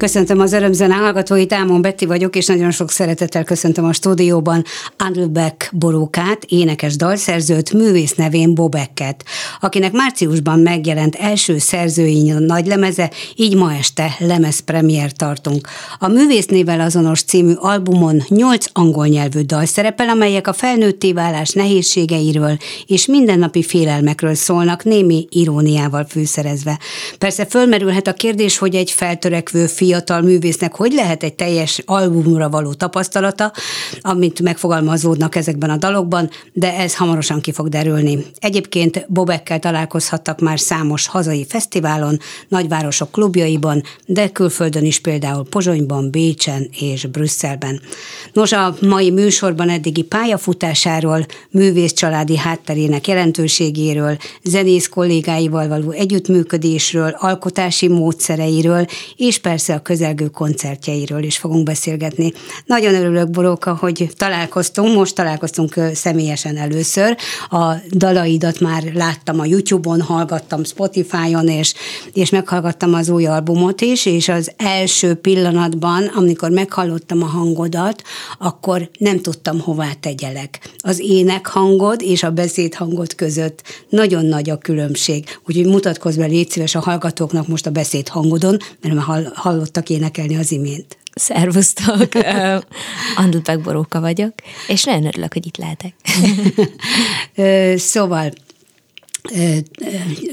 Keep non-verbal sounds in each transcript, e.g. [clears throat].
Köszöntöm az örömzene hallgatóit, Ámon Betti vagyok, és nagyon sok szeretettel köszöntöm a stúdióban Adelbeck Borókát, énekes dalszerzőt, művész nevén Bobekket, akinek márciusban megjelent első szerzői nagy lemeze, így ma este lemezpremier tartunk. A művésznével azonos című albumon nyolc angol nyelvű dal szerepel, amelyek a felnőtté válás nehézségeiről és mindennapi félelmekről szólnak, némi iróniával fűszerezve. Persze fölmerülhet a kérdés, hogy egy feltörekvő fiatal művésznek hogy lehet egy teljes albumra való tapasztalata, amit megfogalmazódnak ezekben a dalokban, de ez hamarosan ki fog derülni. Egyébként Bobekkel találkozhattak már számos hazai fesztiválon, nagyvárosok klubjaiban, de külföldön is például Pozsonyban, Bécsen és Brüsszelben. Nos, a mai műsorban eddigi pályafutásáról, művész családi hátterének jelentőségéről, zenész kollégáival való együttműködésről, alkotási módszereiről, és persze a közelgő koncertjeiről is fogunk beszélgetni. Nagyon örülök, Boróka, hogy találkoztunk, most találkoztunk személyesen először. A dalaidat már láttam a YouTube-on, hallgattam Spotify-on, és, és meghallgattam az új albumot is, és az első pillanatban, amikor meghallottam a hangodat, akkor nem tudtam hová tegyelek. Az ének hangod és a beszéd hangod között nagyon nagy a különbség. Úgyhogy mutatkozz be, légy szíves a hallgatóknak most a beszéd hangodon, mert már hallottak énekelni az imént. Szervusztok! Andut Begboróka vagyok, és nagyon örülök, hogy itt lehetek. szóval,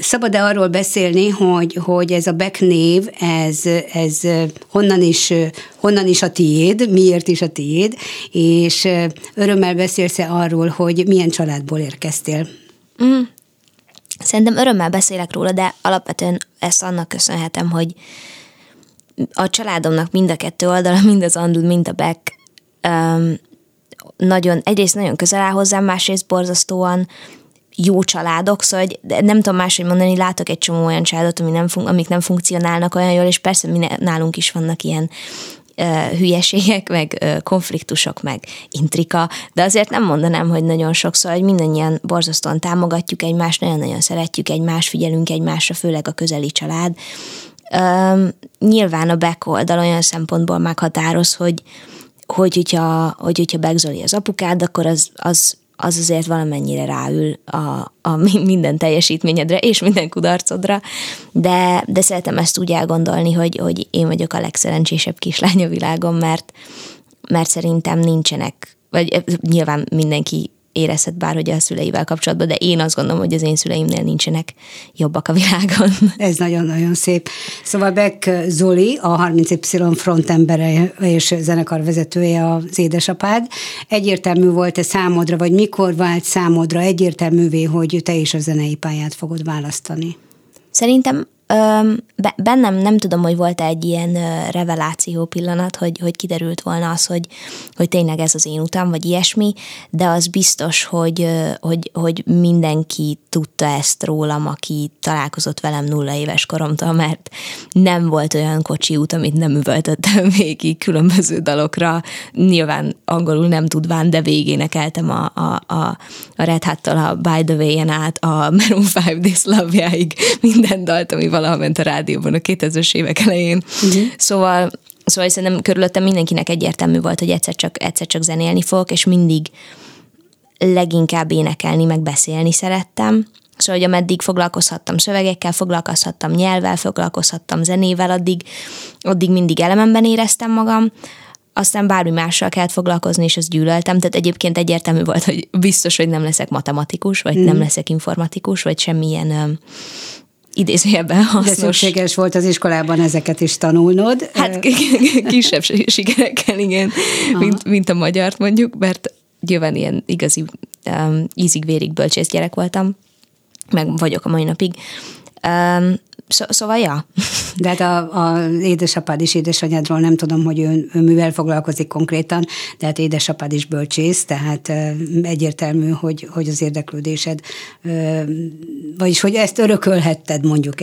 Szabad-e arról beszélni, hogy, hogy ez a Beck név, ez, ez honnan, is, honnan is a tiéd, miért is a tiéd, és örömmel beszélsz-e arról, hogy milyen családból érkeztél? Mm. Szerintem örömmel beszélek róla, de alapvetően ezt annak köszönhetem, hogy a családomnak mind a kettő oldala, mind az Andud, mind a Beck um, nagyon, egyrészt nagyon közel áll hozzám, másrészt borzasztóan jó családok, szóval hogy nem tudom máshogy mondani, látok egy csomó olyan családot, ami nem fun- amik nem funkcionálnak olyan jól, és persze mi nálunk is vannak ilyen hülyeségek, meg konfliktusok, meg intrika, de azért nem mondanám, hogy nagyon sokszor, hogy mindannyian borzasztóan támogatjuk egymást, nagyon-nagyon szeretjük egymást, figyelünk egymásra, főleg a közeli család. Üm, nyilván a back oldal olyan szempontból meghatároz, hogy, hogy hogyha, hogy, hogyha begzoli az apukád, akkor az, az az azért valamennyire ráül a, a minden teljesítményedre és minden kudarcodra, de, de szeretem ezt úgy elgondolni, hogy, hogy én vagyok a legszerencsésebb kislány a világon, mert, mert szerintem nincsenek, vagy nyilván mindenki érezhet bárhogy a szüleivel kapcsolatban, de én azt gondolom, hogy az én szüleimnél nincsenek jobbak a világon. [laughs] Ez nagyon-nagyon szép. Szóval Beck Zoli, a 30Y frontembere és zenekar vezetője az édesapád. Egyértelmű volt-e számodra, vagy mikor vált számodra egyértelművé, hogy te is a zenei pályát fogod választani? Szerintem bennem nem tudom, hogy volt egy ilyen reveláció pillanat, hogy, hogy kiderült volna az, hogy, hogy tényleg ez az én utam, vagy ilyesmi, de az biztos, hogy, hogy, hogy mindenki tudta ezt rólam, aki találkozott velem nulla éves koromtól, mert nem volt olyan kocsi út, amit nem üvöltöttem [laughs] végig különböző dalokra. Nyilván angolul nem tudván, de végénekeltem a, a, a, a Red Hat-tal a By the Way-en át a Maroon 5 This Love-jáig minden dalt, ami valaha ment a rádióban a 2000-es évek elején. Uh-huh. Szóval Szóval szerintem körülöttem mindenkinek egyértelmű volt, hogy egyszer csak, egyszer csak zenélni fogok, és mindig leginkább énekelni, meg beszélni szerettem. Szóval, hogy ameddig foglalkozhattam szövegekkel, foglalkozhattam nyelvvel, foglalkozhattam zenével, addig, addig mindig elememben éreztem magam aztán bármi mással kellett foglalkozni, és azt gyűlöltem. Tehát egyébként egyértelmű volt, hogy biztos, hogy nem leszek matematikus, vagy mm. nem leszek informatikus, vagy semmilyen idézőjelben hasznos. De szükséges volt az iskolában ezeket is tanulnod. Hát [laughs] kisebb sikerekkel, igen, mint, mint a magyart mondjuk, mert nyilván ilyen igazi um, ízig-vérig bölcsész gyerek voltam, meg vagyok a mai napig. Um, Szó, szóval, ja. [laughs] De hát a, a édesapád is édesanyádról nem tudom, hogy ő, ő mivel foglalkozik konkrétan, de hát édesapád is bölcsész, tehát egyértelmű, hogy, hogy az érdeklődésed, vagyis hogy ezt örökölhetted mondjuk.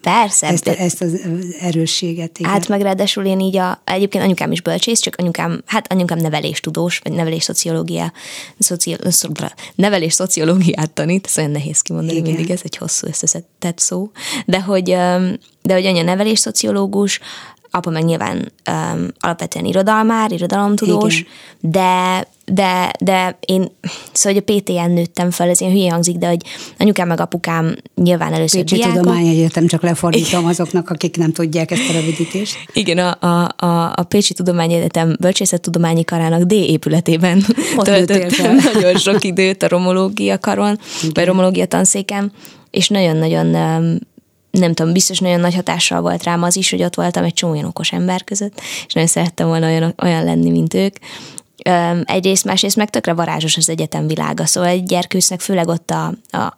Persze. Ezt, ezt az erősséget. Igen. Hát meg ráadásul én így a, egyébként anyukám is bölcsész, csak anyukám, hát anyukám neveléstudós, vagy nevelés szociológia, szoci, nevelés szociológiát tanít, ez olyan nehéz kimondani Igen. mindig, ez egy hosszú összeszedett szó, de hogy, de hogy anya nevelés szociológus, apa meg nyilván um, alapvetően irodalmár, irodalomtudós, Igen. de de, de én, szóval hogy a PTN nőttem fel, ez ilyen hülye hangzik, de hogy anyukám meg apukám nyilván először Pécsi diákok. Tudományegyetem, csak lefordítom [laughs] azoknak, akik nem tudják ezt a rövidítést. Igen, a, a, a, a Pécsi Tudományegyetem Bölcsészettudományi Karának D épületében Ott töltöttem [laughs] nagyon sok időt a romológia karon, Igen. vagy romológia tanszéken, és nagyon-nagyon nem tudom, biztos nagyon nagy hatással volt rám az is, hogy ott voltam egy csomó olyan okos ember között, és nagyon szerettem volna olyan, olyan lenni, mint ők. Egyrészt, másrészt meg tökre varázsos az egyetem világa, szóval egy gyerkősznek főleg ott a, a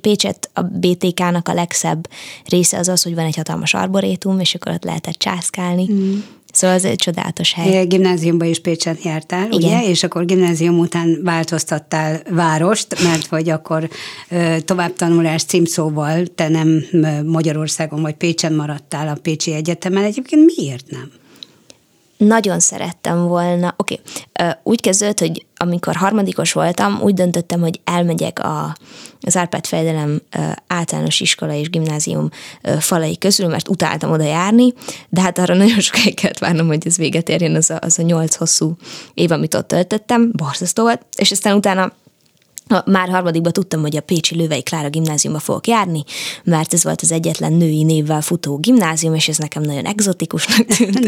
Pécset, a BTK-nak a legszebb része az az, hogy van egy hatalmas arborétum, és akkor ott lehetett császkálni. Mm. Szóval ez egy csodálatos hely. Gimnáziumba is Pécsen jártál, Igen. ugye? És akkor gimnázium után változtattál várost, mert hogy akkor továbbtanulás címszóval te nem Magyarországon vagy Pécsen maradtál a Pécsi Egyetemen. Egyébként miért nem? nagyon szerettem volna, oké, okay. úgy kezdődött, hogy amikor harmadikos voltam, úgy döntöttem, hogy elmegyek a, az Árpád Fejdelem általános iskola és gimnázium falai közül, mert utáltam oda járni, de hát arra nagyon sokáig kellett várnom, hogy ez véget érjen az a, az a nyolc hosszú év, amit ott töltöttem, borzasztó volt, és aztán utána már harmadikban tudtam, hogy a Pécsi Lővei Klára gimnáziumba fogok járni, mert ez volt az egyetlen női névvel futó gimnázium, és ez nekem nagyon exotikusnak [laughs] tűnt.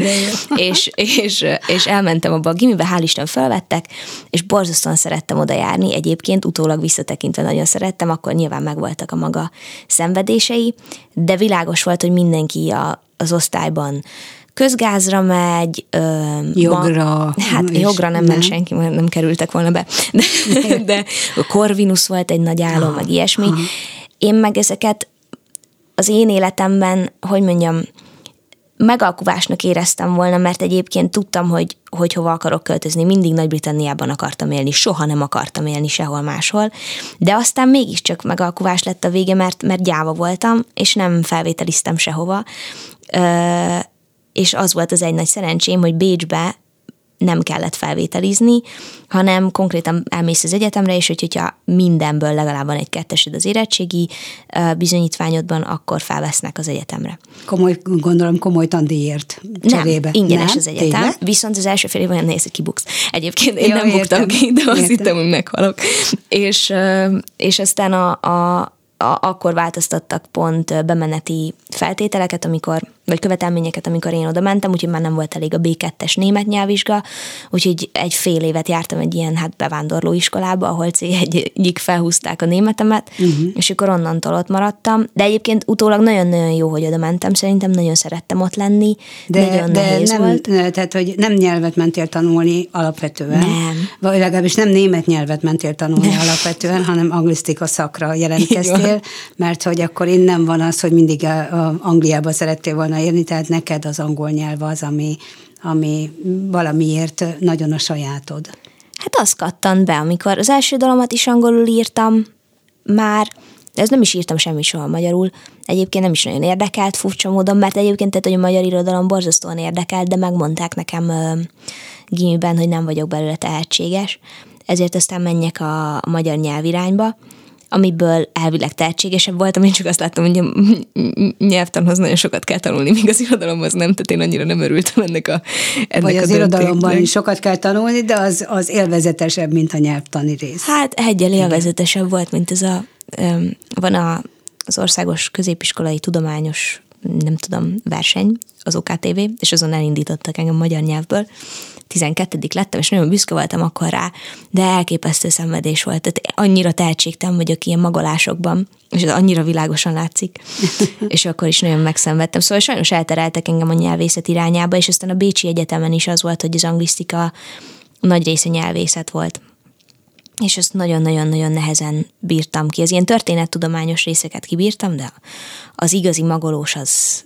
és, és, és elmentem abba a gimibe, hál' Isten felvettek, és borzasztóan szerettem oda járni. Egyébként utólag visszatekintve nagyon szerettem, akkor nyilván megvoltak a maga szenvedései, de világos volt, hogy mindenki a, az osztályban közgázra megy. Ö, jogra. Ma, hát jogra nem, nem ment senki, mert nem kerültek volna be. De, [laughs] de Corvinus volt egy nagy álom, meg ilyesmi. Aha. Én meg ezeket az én életemben, hogy mondjam, megalkuvásnak éreztem volna, mert egyébként tudtam, hogy, hogy hova akarok költözni. Mindig Nagy-Britanniában akartam élni, soha nem akartam élni sehol máshol, de aztán mégiscsak megalkuvás lett a vége, mert, mert gyáva voltam, és nem felvételiztem sehova. Ö, és az volt az egy nagy szerencsém, hogy Bécsbe nem kellett felvételizni, hanem konkrétan elmész az egyetemre, és hogyha mindenből legalább van egy kettesed az érettségi bizonyítványodban, akkor felvesznek az egyetemre. Komoly, gondolom komoly tandíjért cserébe. Nem, ingyenes nem? az egyetem, Tényleg? viszont az első fél év olyan nehéz, hogy kibuksz. Egyébként én ja, nem buktam ki, de azt hittem, hogy meghalok. És, és aztán a, a a, akkor változtattak pont bemeneti feltételeket, amikor, vagy követelményeket, amikor én oda mentem, úgyhogy már nem volt elég a B2-es német nyelvvizsga, úgyhogy egy fél évet jártam egy ilyen hát bevándorló iskolába, ahol c egyik felhúzták a németemet, uh-huh. és akkor onnantól ott maradtam. De egyébként utólag nagyon-nagyon jó, hogy oda mentem, szerintem nagyon szerettem ott lenni, de, nagyon de nehéz nem, volt. Tehát, hogy nem nyelvet mentél tanulni alapvetően, nem. vagy legalábbis nem német nyelvet mentél tanulni nem. alapvetően, hanem anglisztika szakra [laughs] jelentkeztél, beszél, mert hogy akkor innen van az, hogy mindig a, a Angliába szerettél volna érni, tehát neked az angol nyelv az, ami, ami valamiért nagyon a sajátod. Hát az kattant be, amikor az első dalomat is angolul írtam, már de ez nem is írtam semmit soha magyarul. Egyébként nem is nagyon érdekelt furcsa módon, mert egyébként tehát, hogy a magyar irodalom borzasztóan érdekelt, de megmondták nekem uh, gimiben, hogy nem vagyok belőle tehetséges. Ezért aztán menjek a magyar nyelvirányba amiből elvileg tehetségesebb voltam, én csak azt láttam, hogy a nyelvtanhoz nagyon sokat kell tanulni, míg az irodalomhoz nem, tehát én annyira nem örültem ennek a ennek Vagy a az irodalomban is sokat kell tanulni, de az, az élvezetesebb, mint a nyelvtani rész. Hát egyel élvezetesebb volt, mint ez a, van a, az Országos Középiskolai Tudományos nem tudom, verseny, az OKTV, és azon elindítottak engem magyar nyelvből, 12 lettem, és nagyon büszke voltam akkor rá, de elképesztő szenvedés volt. Tehát annyira tehetségtem vagyok ilyen magolásokban, és ez annyira világosan látszik, [laughs] és akkor is nagyon megszenvedtem. Szóval sajnos eltereltek engem a nyelvészet irányába, és aztán a Bécsi Egyetemen is az volt, hogy az anglisztika nagy része nyelvészet volt és ezt nagyon-nagyon-nagyon nehezen bírtam ki. Az ilyen történettudományos részeket kibírtam, de az igazi magolós az...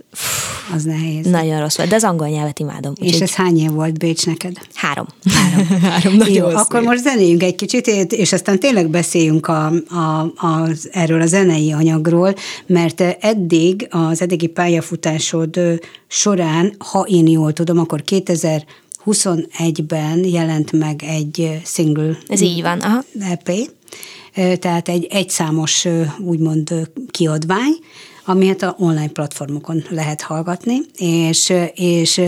Az nehéz. Nagyon rossz volt, de az angol nyelvet imádom. És úgy, ez hány év volt Bécs neked? Három. Három. [laughs] három nagyon Jó, akkor most zenéljünk egy kicsit, és aztán tényleg beszéljünk a, a, az, erről a zenei anyagról, mert eddig az eddigi pályafutásod során, ha én jól tudom, akkor 2000 21-ben jelent meg egy single. Ez így van, aha. EP, tehát egy egyszámos úgymond kiadvány, amit a online platformokon lehet hallgatni, és, és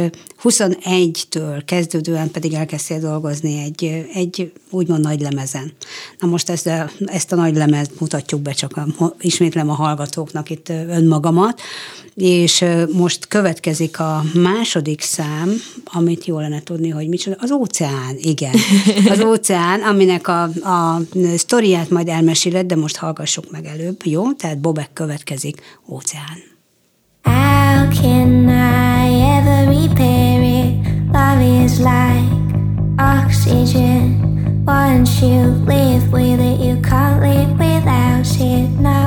21-től kezdődően pedig elkezdtél dolgozni egy, egy úgymond nagy lemezen. Na most ezt a, ezt a nagy lemezt mutatjuk be, csak a, ismétlem a hallgatóknak itt önmagamat, és most következik a második szám, amit jól lenne tudni, hogy micsoda, az óceán, igen. Az [laughs] óceán, aminek a, a sztoriát majd elmeséled, de most hallgassuk meg előbb, jó? Tehát Bobek következik, óceán. How can I ever repair it? Love is like oxygen. Once you live with it, you can't live without it. No.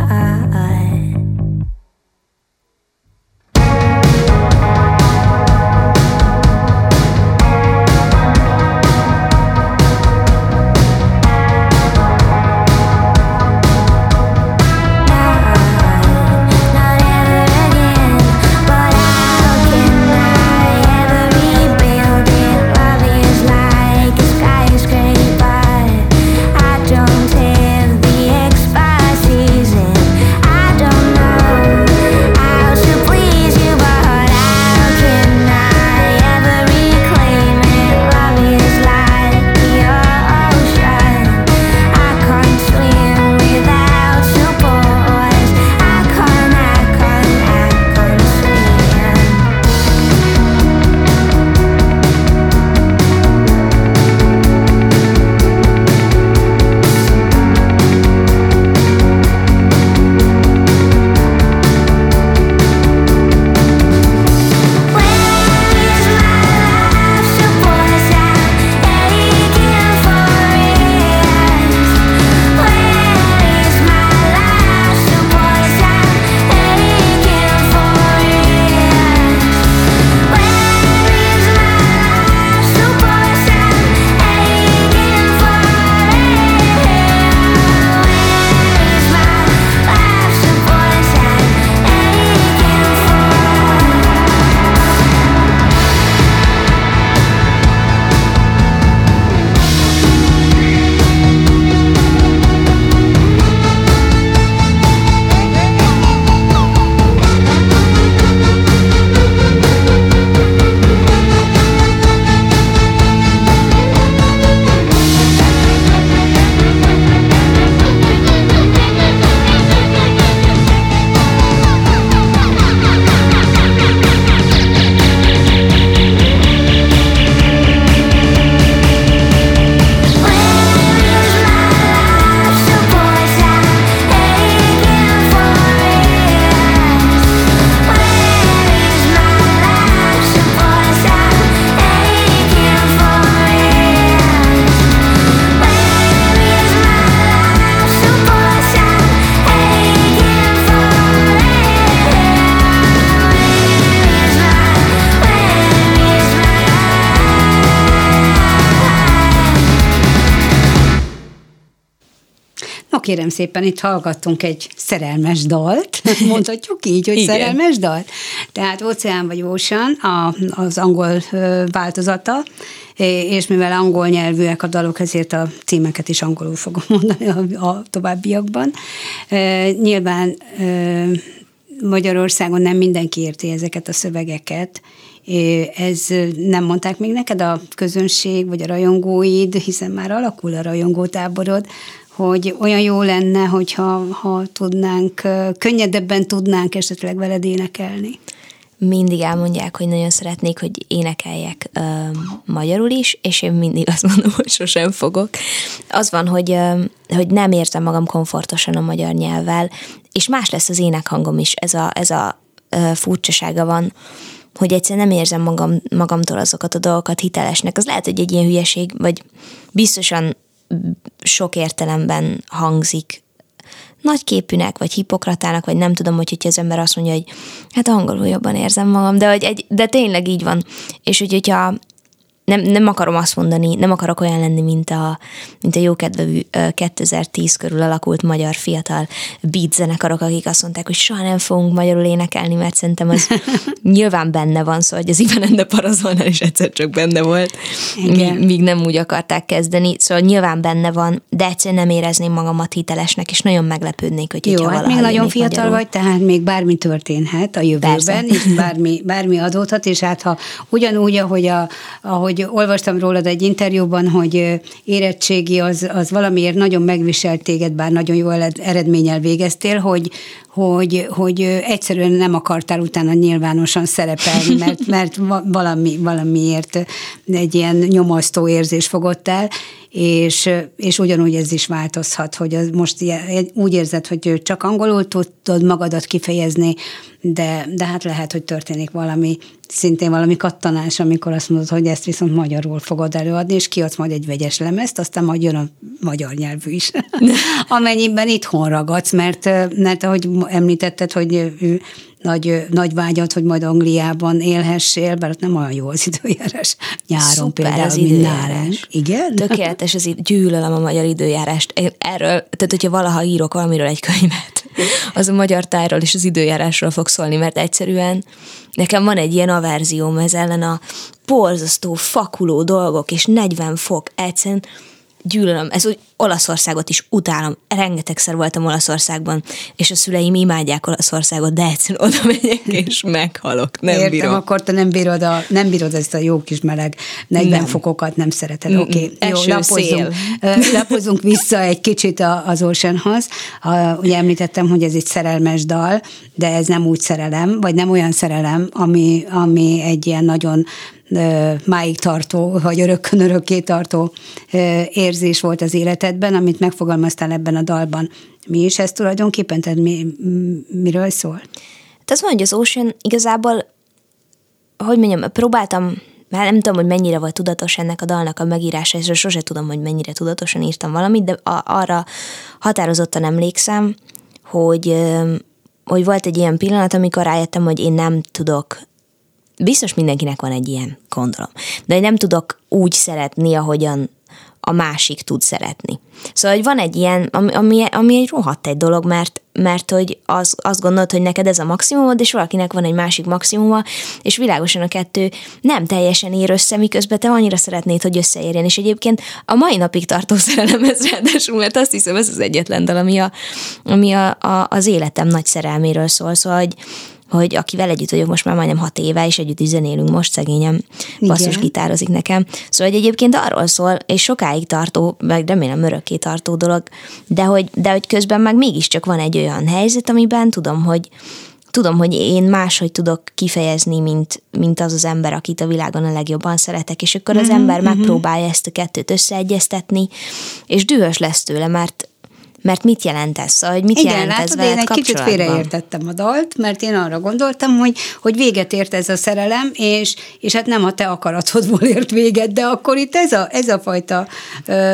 Kérem szépen, itt hallgattunk egy szerelmes dalt, [laughs] mondhatjuk így, hogy Igen. szerelmes dalt. Tehát Oceán vagy Ocean, a, az angol változata, és mivel angol nyelvűek a dalok, ezért a címeket is angolul fogom [laughs] mondani a, a továbbiakban. Nyilván Magyarországon nem mindenki érti ezeket a szövegeket, ez nem mondták még neked a közönség, vagy a rajongóid, hiszen már alakul a rajongótáborod, hogy olyan jó lenne, hogyha ha tudnánk, könnyedebben tudnánk esetleg veled énekelni. Mindig elmondják, hogy nagyon szeretnék, hogy énekeljek ö, magyarul is, és én mindig azt mondom, hogy sosem fogok. Az van, hogy, ö, hogy nem érzem magam komfortosan a magyar nyelvvel, és más lesz az énekhangom is, ez a, ez a ö, furcsasága van, hogy egyszer nem érzem magam, magamtól azokat a dolgokat hitelesnek. Az lehet, hogy egy ilyen hülyeség, vagy biztosan sok értelemben hangzik nagyképűnek, vagy hipokratának, vagy nem tudom, hogy hogyha az ember azt mondja, hogy hát angolul jobban érzem magam, de, hogy egy, de tényleg így van. És hogy, hogyha nem, nem akarom azt mondani, nem akarok olyan lenni, mint a, mint a jókedvű 2010 körül alakult magyar fiatal beat zenekarok, akik azt mondták, hogy soha nem fogunk magyarul énekelni, mert szerintem az [laughs] nyilván benne van, szóval hogy az Ivan Ende Parazolnál is egyszer csak benne volt, míg, míg nem úgy akarták kezdeni, szóval nyilván benne van, de egyszerűen nem érezném magamat hitelesnek, és nagyon meglepődnék, hogy Jó, hát még nagyon fiatal magyarul. vagy, tehát még bármi történhet a jövőben, Persze. és bármi, bármi adódhat, és hát ha ugyanúgy, ahogy, a, ahogy hogy olvastam rólad egy interjúban, hogy érettségi az, az valamiért nagyon megviselt téged, bár nagyon jó eredménnyel végeztél, hogy, hogy, hogy egyszerűen nem akartál utána nyilvánosan szerepelni, [laughs] mert, mert valami, valamiért egy ilyen nyomasztó érzés fogott el, és, és ugyanúgy ez is változhat, hogy az most úgy érzed, hogy csak angolul tudod magadat kifejezni, de, de hát lehet, hogy történik valami, szintén valami kattanás, amikor azt mondod, hogy ezt viszont magyarul fogod előadni, és kiadsz majd egy vegyes lemezt, aztán majd jön a magyar nyelvű is, [laughs] amennyiben itthon ragadsz, mert, mert ahogy említetted, hogy nagy, nagy vágyat, hogy majd Angliában élhessél, bár ott nem olyan jó az időjárás nyáron Szuper például, az időjárás. Igen? Tökéletes az idő, gyűlölöm a magyar időjárást. Én erről, tehát hogyha valaha írok valamiről egy könyvet, [laughs] az a magyar tájról és az időjárásról fog szólni, mert egyszerűen nekem van egy ilyen averzióm ez ellen a borzasztó, fakuló dolgok, és 40 fok, egyszerűen gyűlölöm, ez úgy Olaszországot is utálom. Rengetegszer voltam Olaszországban, és a szüleim imádják Olaszországot, de egyszerűen oda megyek, és meghalok. Nem Értem, bírom. akkor te nem bírod, a, nem bírod ezt a jó kis meleg 40 nem. fokokat, nem szereted. Oké, okay, jó, lapozunk, lapozunk vissza egy kicsit az Oceanhoz. Ugye említettem, hogy ez egy szerelmes dal, de ez nem úgy szerelem, vagy nem olyan szerelem, ami, ami egy ilyen nagyon máig tartó, vagy örökkön örökké tartó érzés volt az életedben, amit megfogalmaztál ebben a dalban. Mi is ez tulajdonképpen? Tehát mi, miről szól? Tehát az van, hogy az Ocean igazából, hogy mondjam, próbáltam már nem tudom, hogy mennyire volt tudatos ennek a dalnak a megírása, és sose tudom, hogy mennyire tudatosan írtam valamit, de a, arra határozottan emlékszem, hogy, hogy volt egy ilyen pillanat, amikor rájöttem, hogy én nem tudok biztos mindenkinek van egy ilyen, gondolom. De én nem tudok úgy szeretni, ahogyan a másik tud szeretni. Szóval, hogy van egy ilyen, ami, ami, ami egy rohadt egy dolog, mert, mert hogy az, azt gondolod, hogy neked ez a maximumod, és valakinek van egy másik maximuma, és világosan a kettő nem teljesen ér össze, miközben te annyira szeretnéd, hogy összeérjen. És egyébként a mai napig tartó szerelem ez ráadásul, mert azt hiszem, ez az egyetlen dal, ami, a, ami a, a, az életem nagy szerelméről szól. Szóval, hogy, hogy akivel együtt vagyok most már majdnem hat éve, és együtt is zenélünk most, szegényem basszus gitározik nekem. Szóval hogy egyébként arról szól, és sokáig tartó, meg remélem örökké tartó dolog, de hogy, de hogy közben meg mégiscsak van egy olyan helyzet, amiben tudom, hogy tudom, hogy én máshogy tudok kifejezni, mint, mint az az ember, akit a világon a legjobban szeretek, és akkor az mm-hmm, ember mm-hmm. megpróbálja ezt a kettőt összeegyeztetni, és dühös lesz tőle, mert mert mit jelent ez? Szóval, hogy mit Igen, jelent látod, ez én egy kicsit félreértettem a dalt, mert én arra gondoltam, hogy, hogy véget ért ez a szerelem, és, és hát nem a te akaratodból ért véget, de akkor itt ez a, ez a fajta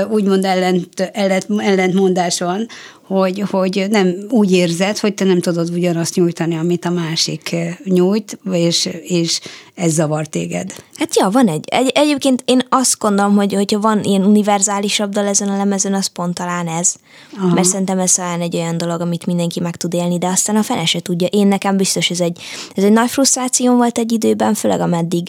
úgymond ellent, ellent, ellentmondás van, hogy, hogy nem úgy érzed, hogy te nem tudod ugyanazt nyújtani, amit a másik nyújt, és, és ez zavar téged. Hát ja, van egy. egy egyébként én azt gondolom, hogy hogyha van ilyen univerzálisabb dal ezen a lemezen, az pont talán ez. Aha. Mert szerintem ez talán egy olyan dolog, amit mindenki meg tud élni, de aztán a fene se tudja. Én nekem biztos ez egy, ez egy nagy frusztrációm volt egy időben, főleg ameddig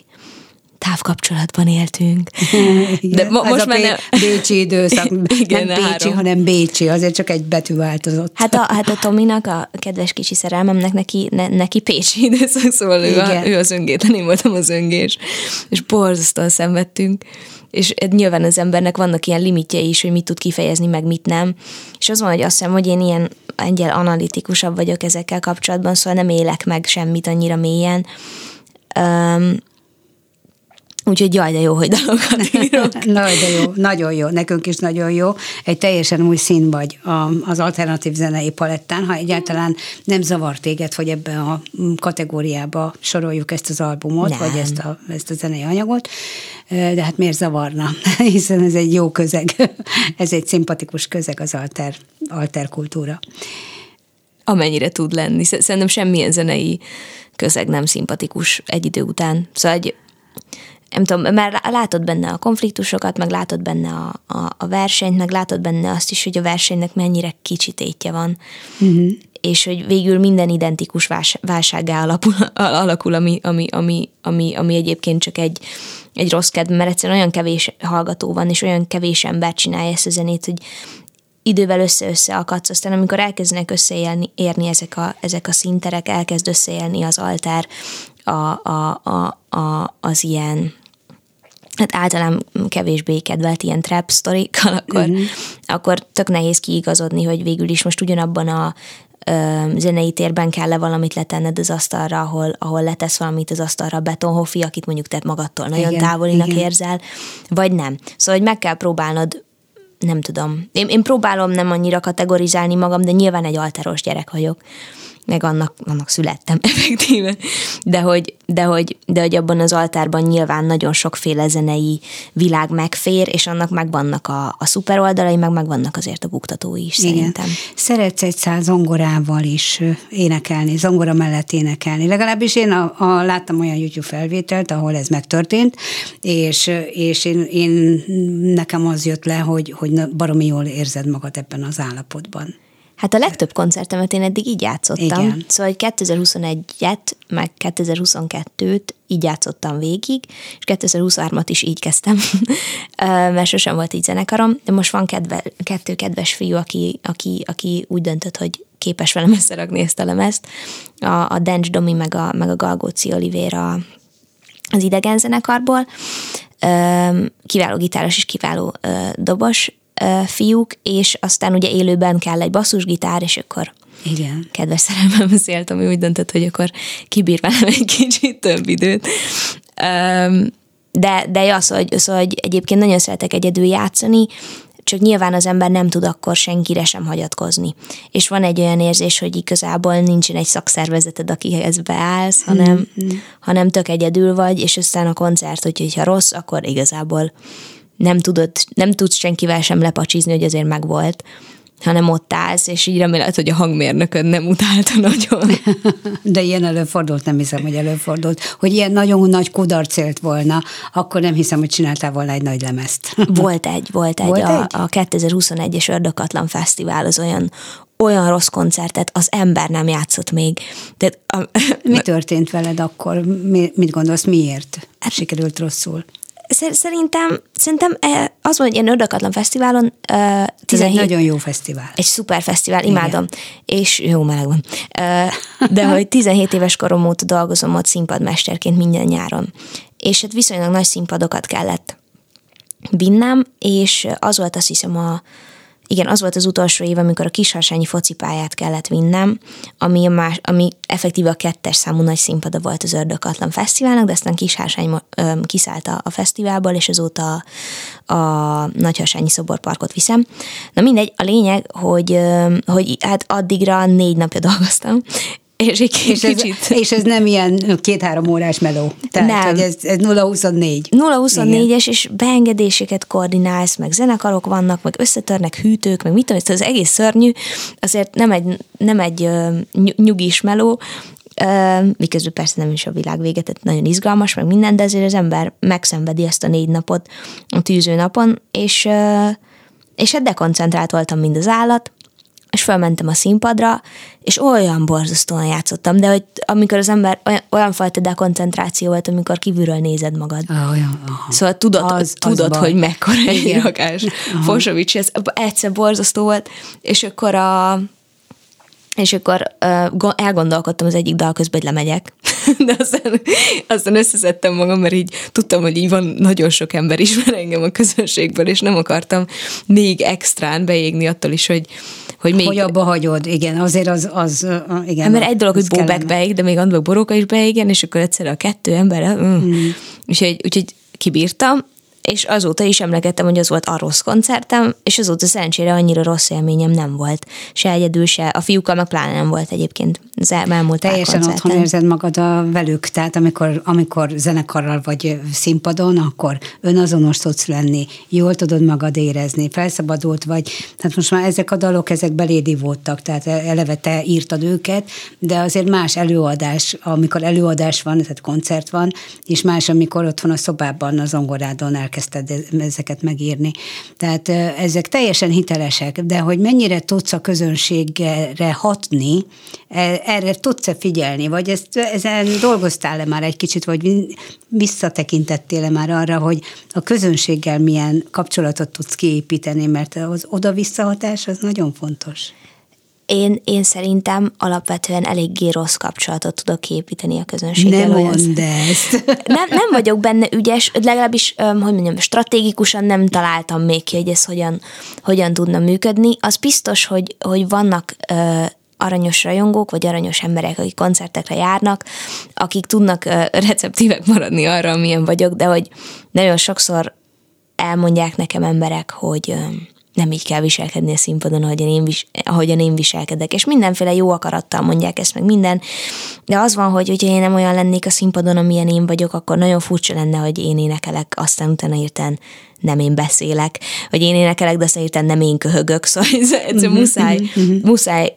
távkapcsolatban éltünk. [laughs] De mo- most már nem... Bécsi időszak, [laughs] Igen, nem Bécsi, három. hanem Bécsi, azért csak egy betű változott. Hát a, hát a Tominak, a kedves kicsi szerelmemnek neki, ne, neki Pécsi időszak, szóval ő, a, ő az öngétlen, én voltam az öngés, és borzasztóan szenvedtünk és nyilván az embernek vannak ilyen limitjei is, hogy mit tud kifejezni, meg mit nem. És az van, hogy azt hiszem, hogy én ilyen engyel analitikusabb vagyok ezekkel kapcsolatban, szóval nem élek meg semmit annyira mélyen. Um, Úgyhogy jaj, de jó, hogy dalokat [laughs] írok. Nagy, de jó, nagyon jó, nekünk is nagyon jó. Egy teljesen új szín vagy az alternatív zenei palettán, ha egyáltalán nem zavar téged, hogy ebben a kategóriába soroljuk ezt az albumot, nem. vagy ezt a, ezt a zenei anyagot, de hát miért zavarna? [laughs] Hiszen ez egy jó közeg, [laughs] ez egy szimpatikus közeg az alter, alter kultúra. Amennyire tud lenni. Szerintem semmilyen zenei közeg nem szimpatikus egy idő után. Szóval egy nem tudom, mert látod benne a konfliktusokat, meg látod benne a, a, a versenyt, meg látod benne azt is, hogy a versenynek mennyire kicsi tétje van. Uh-huh. És hogy végül minden identikus vás, válsággá alapul, alakul, ami, ami, ami, ami, ami egyébként csak egy, egy rossz kedv, mert egyszerűen olyan kevés hallgató van, és olyan kevés ember csinálja ezt a zenét, hogy idővel össze-össze akadsz, aztán amikor elkezdenek összeélni, érni ezek a, ezek a szinterek, elkezd összeélni az altár, a, a, a, a, az ilyen hát általán kevésbé kedvelt ilyen trap sztorikkal, akkor, uh-huh. akkor tök nehéz kiigazodni, hogy végül is most ugyanabban a ö, zenei térben kell-e valamit letenned az asztalra, ahol, ahol letesz valamit az asztalra a betonhofi, akit mondjuk te magadtól nagyon igen, távolinak igen. érzel, vagy nem. Szóval, hogy meg kell próbálnod nem tudom. Én, én próbálom nem annyira kategorizálni magam, de nyilván egy alteros gyerek vagyok meg annak, annak születtem [laughs] effektíve, de hogy, de, hogy, de hogy abban az altárban nyilván nagyon sokféle zenei világ megfér, és annak megvannak a, a szuper oldalai, meg megvannak azért a buktatói is Igen. szerintem. Szeretsz egy száz zongorával is énekelni, zongora mellett énekelni. Legalábbis én a, a, láttam olyan YouTube felvételt, ahol ez megtörtént, és, és én, én nekem az jött le, hogy, hogy baromi jól érzed magad ebben az állapotban. Hát a legtöbb koncertemet én eddig így játszottam. Igen. Szóval 2021-et, meg 2022-t így játszottam végig, és 2023-at is így kezdtem, [laughs] mert sosem volt így zenekarom, de most van kedve, kettő kedves fiú, aki, aki, aki úgy döntött, hogy képes velem összerakni ezt a lemezt. A, a Dance Domi, meg a, meg a Galgóci Olivéra az idegen zenekarból. Kiváló gitáros és kiváló dobos, fiúk, és aztán ugye élőben kell egy basszusgitár, és akkor igen. kedves szerelmem beszélt, ami úgy döntött, hogy akkor kibír velem egy kicsit több időt. De, de az, hogy, az, hogy egyébként nagyon szeretek egyedül játszani, csak nyilván az ember nem tud akkor senkire sem hagyatkozni. És van egy olyan érzés, hogy igazából nincsen egy szakszervezeted, akihez beállsz, hanem, mm-hmm. hanem tök egyedül vagy, és aztán a koncert, hogyha rossz, akkor igazából nem, tudod, nem tudsz senkivel sem lepacsizni, hogy azért megvolt hanem ott állsz, és így reméled, hogy a hangmérnököd nem utálta nagyon. [laughs] De ilyen előfordult, nem hiszem, hogy előfordult. Hogy ilyen nagyon nagy kudarc élt volna, akkor nem hiszem, hogy csináltál volna egy nagy lemezt. [laughs] Volt egy, volt egy. Volt a, egy? a 2021-es Ördökatlan Fesztivál az olyan olyan rossz koncertet az ember nem játszott még. De, a, Mi történt veled akkor? Mi, mit gondolsz, miért hát, sikerült rosszul? Szerintem, szerintem e, az van, hogy ilyen ördökatlan fesztiválon uh, 17, Ez egy nagyon jó fesztivál. Egy szuper fesztivál, imádom. Igen. És jó meleg van. Uh, de hogy 17 éves korom óta dolgozom ott színpadmesterként minden nyáron. És hát viszonylag nagy színpadokat kellett vinnem, és az volt azt hiszem a igen, az volt az utolsó év, amikor a kisharsányi focipályát kellett vinnem, ami, a más, ami effektíve a kettes számú nagy színpada volt az Ördökatlan Fesztiválnak, de aztán Kisharsány kiszállt a, a fesztiválból, és azóta a, a Nagyharsányi Szoborparkot viszem. Na mindegy, a lényeg, hogy, hogy hát addigra négy napja dolgoztam, és egy És kicsit... ez, és ez nem ilyen két-három órás meló. Tehát, Nem. hogy ez, ez 0-24. 0-24-es, és beengedéseket koordinálsz, meg zenekarok vannak, meg összetörnek hűtők, meg mit tudom, ez az egész szörnyű, azért nem egy, nem egy nyugis meló, miközben persze nem is a világ vége, tehát nagyon izgalmas, meg minden, de azért az ember megszenvedi ezt a négy napot a tűző napon, és, és hát dekoncentrált voltam, mint az állat, és felmentem a színpadra, és olyan borzasztóan játszottam, de hogy amikor az ember olyan, olyan fajta dekoncentráció volt, amikor kívülről nézed magad. Ah, olyan, aha. Szóval tudod, Az- az, az tudod baj. hogy mekkora egy rakás. Fosovics, ez egyszer borzasztó volt, és akkor a és akkor uh, go- elgondolkodtam az egyik dal közben, hogy lemegyek. [laughs] De aztán, aztán összeszedtem magam, mert így tudtam, hogy így van nagyon sok ember ismer engem a közönségből, és nem akartam még extrán beégni attól is, hogy, hogy még... Hogy abba hagyod, igen, azért az, az igen. mert egy dolog, hogy Bóbek beég, de még Andok Boróka is beégen, és akkor egyszerre a kettő ember, mm. Mm. Úgyhogy, úgyhogy kibírtam, és azóta is emlegettem, hogy az volt a rossz koncertem, és azóta szerencsére annyira rossz élményem nem volt. Se egyedül, se a fiúkkal meg pláne nem volt egyébként az el- elmúlt Teljesen otthon érzed magad a velük, tehát amikor, amikor zenekarral vagy színpadon, akkor önazonos tudsz lenni, jól tudod magad érezni, felszabadult vagy. Tehát most már ezek a dalok, ezek belédi voltak, tehát eleve te írtad őket, de azért más előadás, amikor előadás van, tehát koncert van, és más, amikor otthon a szobában, az zongorádon elkezdted ezeket megírni. Tehát ezek teljesen hitelesek, de hogy mennyire tudsz a közönségre hatni, e- erre tudsz-e figyelni, vagy ezt, ezen dolgoztál-e már egy kicsit, vagy vi- visszatekintettél-e már arra, hogy a közönséggel milyen kapcsolatot tudsz kiépíteni, mert az oda-visszahatás az nagyon fontos. Én, én szerintem alapvetően eléggé rossz kapcsolatot tudok képíteni a közönséggel. Nem mondd ezt. [laughs] nem, nem vagyok benne ügyes, legalábbis, hogy mondjam, stratégikusan nem találtam még ki, hogy ez hogyan, hogyan tudna működni. Az biztos, hogy, hogy vannak aranyos rajongók, vagy aranyos emberek, akik koncertekre járnak, akik tudnak receptívek maradni arra, amilyen vagyok, de hogy nagyon sokszor elmondják nekem emberek, hogy nem így kell viselkedni a színpadon, ahogyan én, vis- ahogyan én viselkedek. És mindenféle jó akarattal mondják ezt meg minden. De az van, hogy hogyha én nem olyan lennék a színpadon, amilyen én vagyok, akkor nagyon furcsa lenne, hogy én énekelek, aztán utána hirtelen nem én beszélek, vagy én énekelek, de aztán nem én köhögök. [laughs] Szóval ez egyszerűen muszáj, muszáj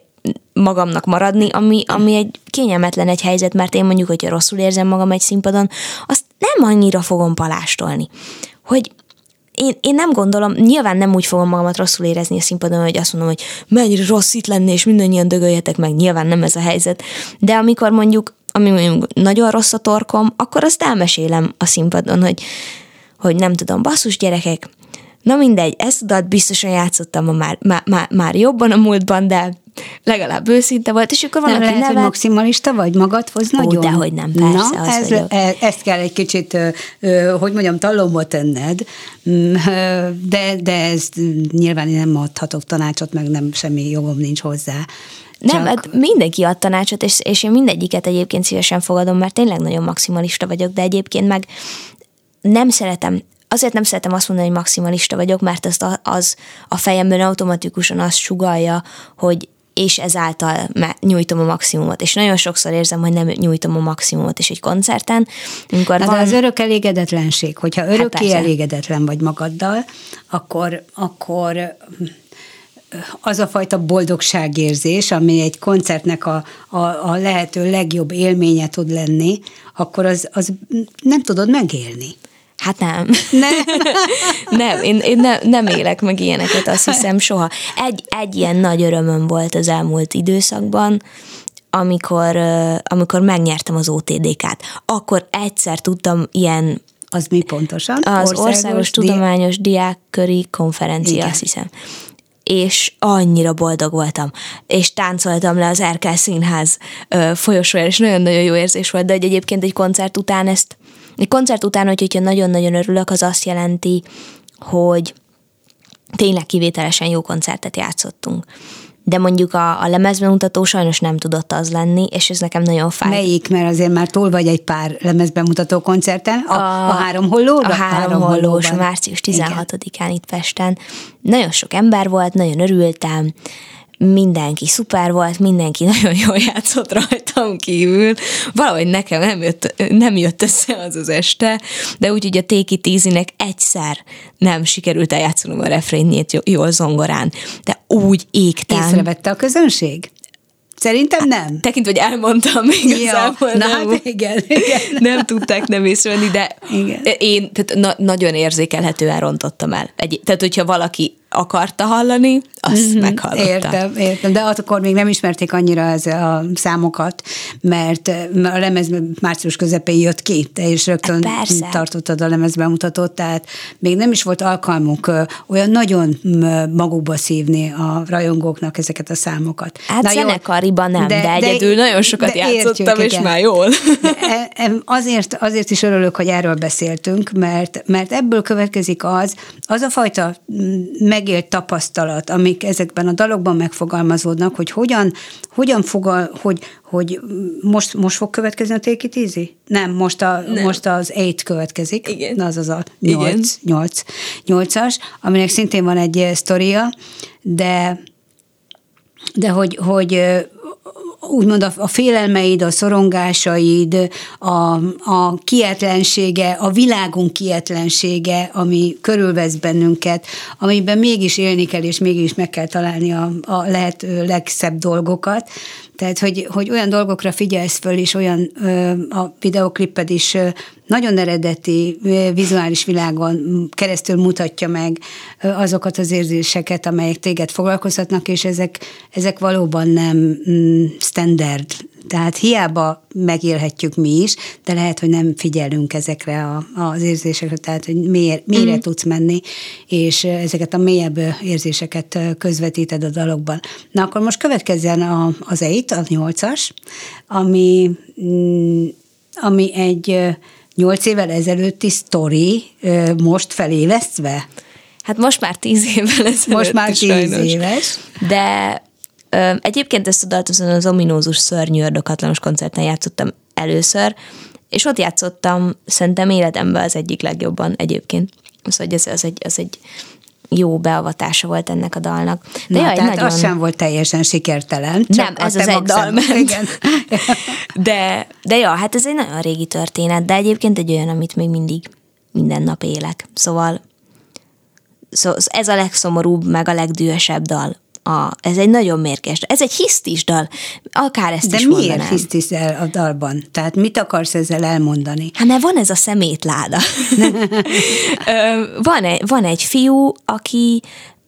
magamnak maradni, ami, ami egy kényelmetlen egy helyzet, mert én mondjuk, hogyha rosszul érzem magam egy színpadon, azt nem annyira fogom palástolni. Hogy én, én nem gondolom, nyilván nem úgy fogom magamat rosszul érezni a színpadon, hogy azt mondom, hogy mennyire rossz itt lenni, és mindannyian dögöljetek meg, nyilván nem ez a helyzet. De amikor mondjuk, ami mondjuk nagyon rossz a torkom, akkor azt elmesélem a színpadon, hogy, hogy nem tudom, basszus gyerekek, na mindegy, ezt a dalt biztosan játszottam ma már, már, már, már jobban a múltban, de legalább őszinte volt, és akkor van, aki lehet, nevet. maximalista vagy magadhoz Ó, nagyon. dehogy nem, persze, Na, ez, vagyok. e- ezt kell egy kicsit, hogy mondjam, talomba tenned, Mm, de, de ezt nyilván én nem adhatok tanácsot, meg nem semmi jogom nincs hozzá. Nem, Csak- hát mindenki ad tanácsot, és, és én mindegyiket egyébként szívesen fogadom, mert tényleg nagyon maximalista vagyok, de egyébként meg nem szeretem, azért nem szeretem azt mondani, hogy maximalista vagyok, mert azt a, az a fejemben automatikusan azt sugalja, hogy és ezáltal nyújtom a maximumot. És nagyon sokszor érzem, hogy nem nyújtom a maximumot is egy koncerten. Amikor Na, van... de az örökelégedetlenség, hogyha örökké persze. elégedetlen vagy magaddal, akkor, akkor az a fajta boldogságérzés, ami egy koncertnek a, a, a lehető legjobb élménye tud lenni, akkor az, az nem tudod megélni. Hát nem. Nem? [laughs] nem, én, én ne, nem élek meg ilyeneket, azt hiszem soha. Egy, egy ilyen nagy örömöm volt az elmúlt időszakban, amikor, amikor megnyertem az OTDK-t. Akkor egyszer tudtam ilyen Az mi pontosan? az Országos, Országos di- Tudományos Diákköri Konferencia, Igen. azt hiszem. És annyira boldog voltam, és táncoltam le az Erkel Színház ö, folyosójára, és nagyon-nagyon jó érzés volt, de hogy egyébként egy koncert után ezt, egy koncert után, hogy- hogyha nagyon-nagyon örülök, az azt jelenti, hogy tényleg kivételesen jó koncertet játszottunk. De mondjuk a, a lemezbemutató sajnos nem tudott az lenni, és ez nekem nagyon fáj. Melyik, mert azért már túl vagy egy pár lemezbemutató koncerten. A, a, a három holló? A három hollós, március 16-án itt Pesten. Nagyon sok ember volt, nagyon örültem, mindenki szuper volt, mindenki [laughs] nagyon jól játszott rajtam kívül. Valahogy nekem nem jött, nem jött össze az az este, de úgyhogy a Téki Tízinek egyszer nem sikerült eljátszanom a refrénjét jól zongorán, de úgy égtem. Észrevette a közönség? Szerintem nem. Tekintve, hogy elmondtam igazából. Ja, na nem, hát igen, [laughs] igen. Nem tudták nem észrevenni, de igen. én tehát na, nagyon érzékelhetően rontottam el. Egy, tehát, hogyha valaki akarta hallani, azt mm-hmm, meghallotta. Értem, értem, de akkor még nem ismerték annyira ez a számokat, mert a lemez március közepén jött ki, te is rögtön Persze. tartottad a lemezbemutatót, tehát még nem is volt alkalmuk olyan nagyon magukba szívni a rajongóknak ezeket a számokat. Hát Na zenekariban nem, de, de egyedül de, nagyon sokat de játszottam, értjük, és igen. már jól. De e, azért, azért is örülök, hogy erről beszéltünk, mert, mert ebből következik az, az a fajta megélt tapasztalat, amik ezekben a dalokban megfogalmazódnak, hogy hogyan, hogyan fogal, hogy, hogy most, most fog következni a Take It Easy? Nem, most, a, Nem. most az Eight következik. Igen. Na, az az a nyolc, nyolc, nyolcas, aminek szintén van egy sztoria, de de hogy, hogy úgymond a, a félelmeid, a szorongásaid, a, a kietlensége, a világunk kietlensége, ami körülvesz bennünket, amiben mégis élni kell, és mégis meg kell találni a, a lehető legszebb dolgokat, tehát, hogy, hogy olyan dolgokra figyelsz föl, és olyan a videokliped is nagyon eredeti vizuális világon keresztül mutatja meg azokat az érzéseket, amelyek téged foglalkoztatnak, és ezek, ezek valóban nem standard tehát hiába megélhetjük mi is, de lehet, hogy nem figyelünk ezekre a, az érzésekre, tehát hogy miért, mélyre mm. tudsz menni, és ezeket a mélyebb érzéseket közvetíted a dalokban. Na akkor most következzen a, az EIT, a nyolcas, ami, mm, ami egy nyolc évvel ezelőtti sztori most felélesztve? Hát most már tíz évvel ezelőtt Most már tíz sajnos. éves. De Egyébként ezt a dalt az ominózus szörnyű ördöghatlanos koncerten játszottam először, és ott játszottam szerintem életemben az egyik legjobban egyébként. Szóval ez, az, egy, az egy jó beavatása volt ennek a dalnak. De Na, jaj, tehát nagyon... az sem volt teljesen sikertelen. Csak nem, ez az egy dal. Igen. [laughs] de, de ja, hát ez egy nagyon régi történet, de egyébként egy olyan, amit még mindig minden nap élek. Szóval, szóval ez a legszomorúbb, meg a legdühösebb dal a, ez egy nagyon mérges, ez egy hisztis dal, akár ezt De is miért mondanám. hisztis el a dalban? Tehát mit akarsz ezzel elmondani? Hát mert van ez a szemétláda. [laughs] van, egy, van egy fiú, aki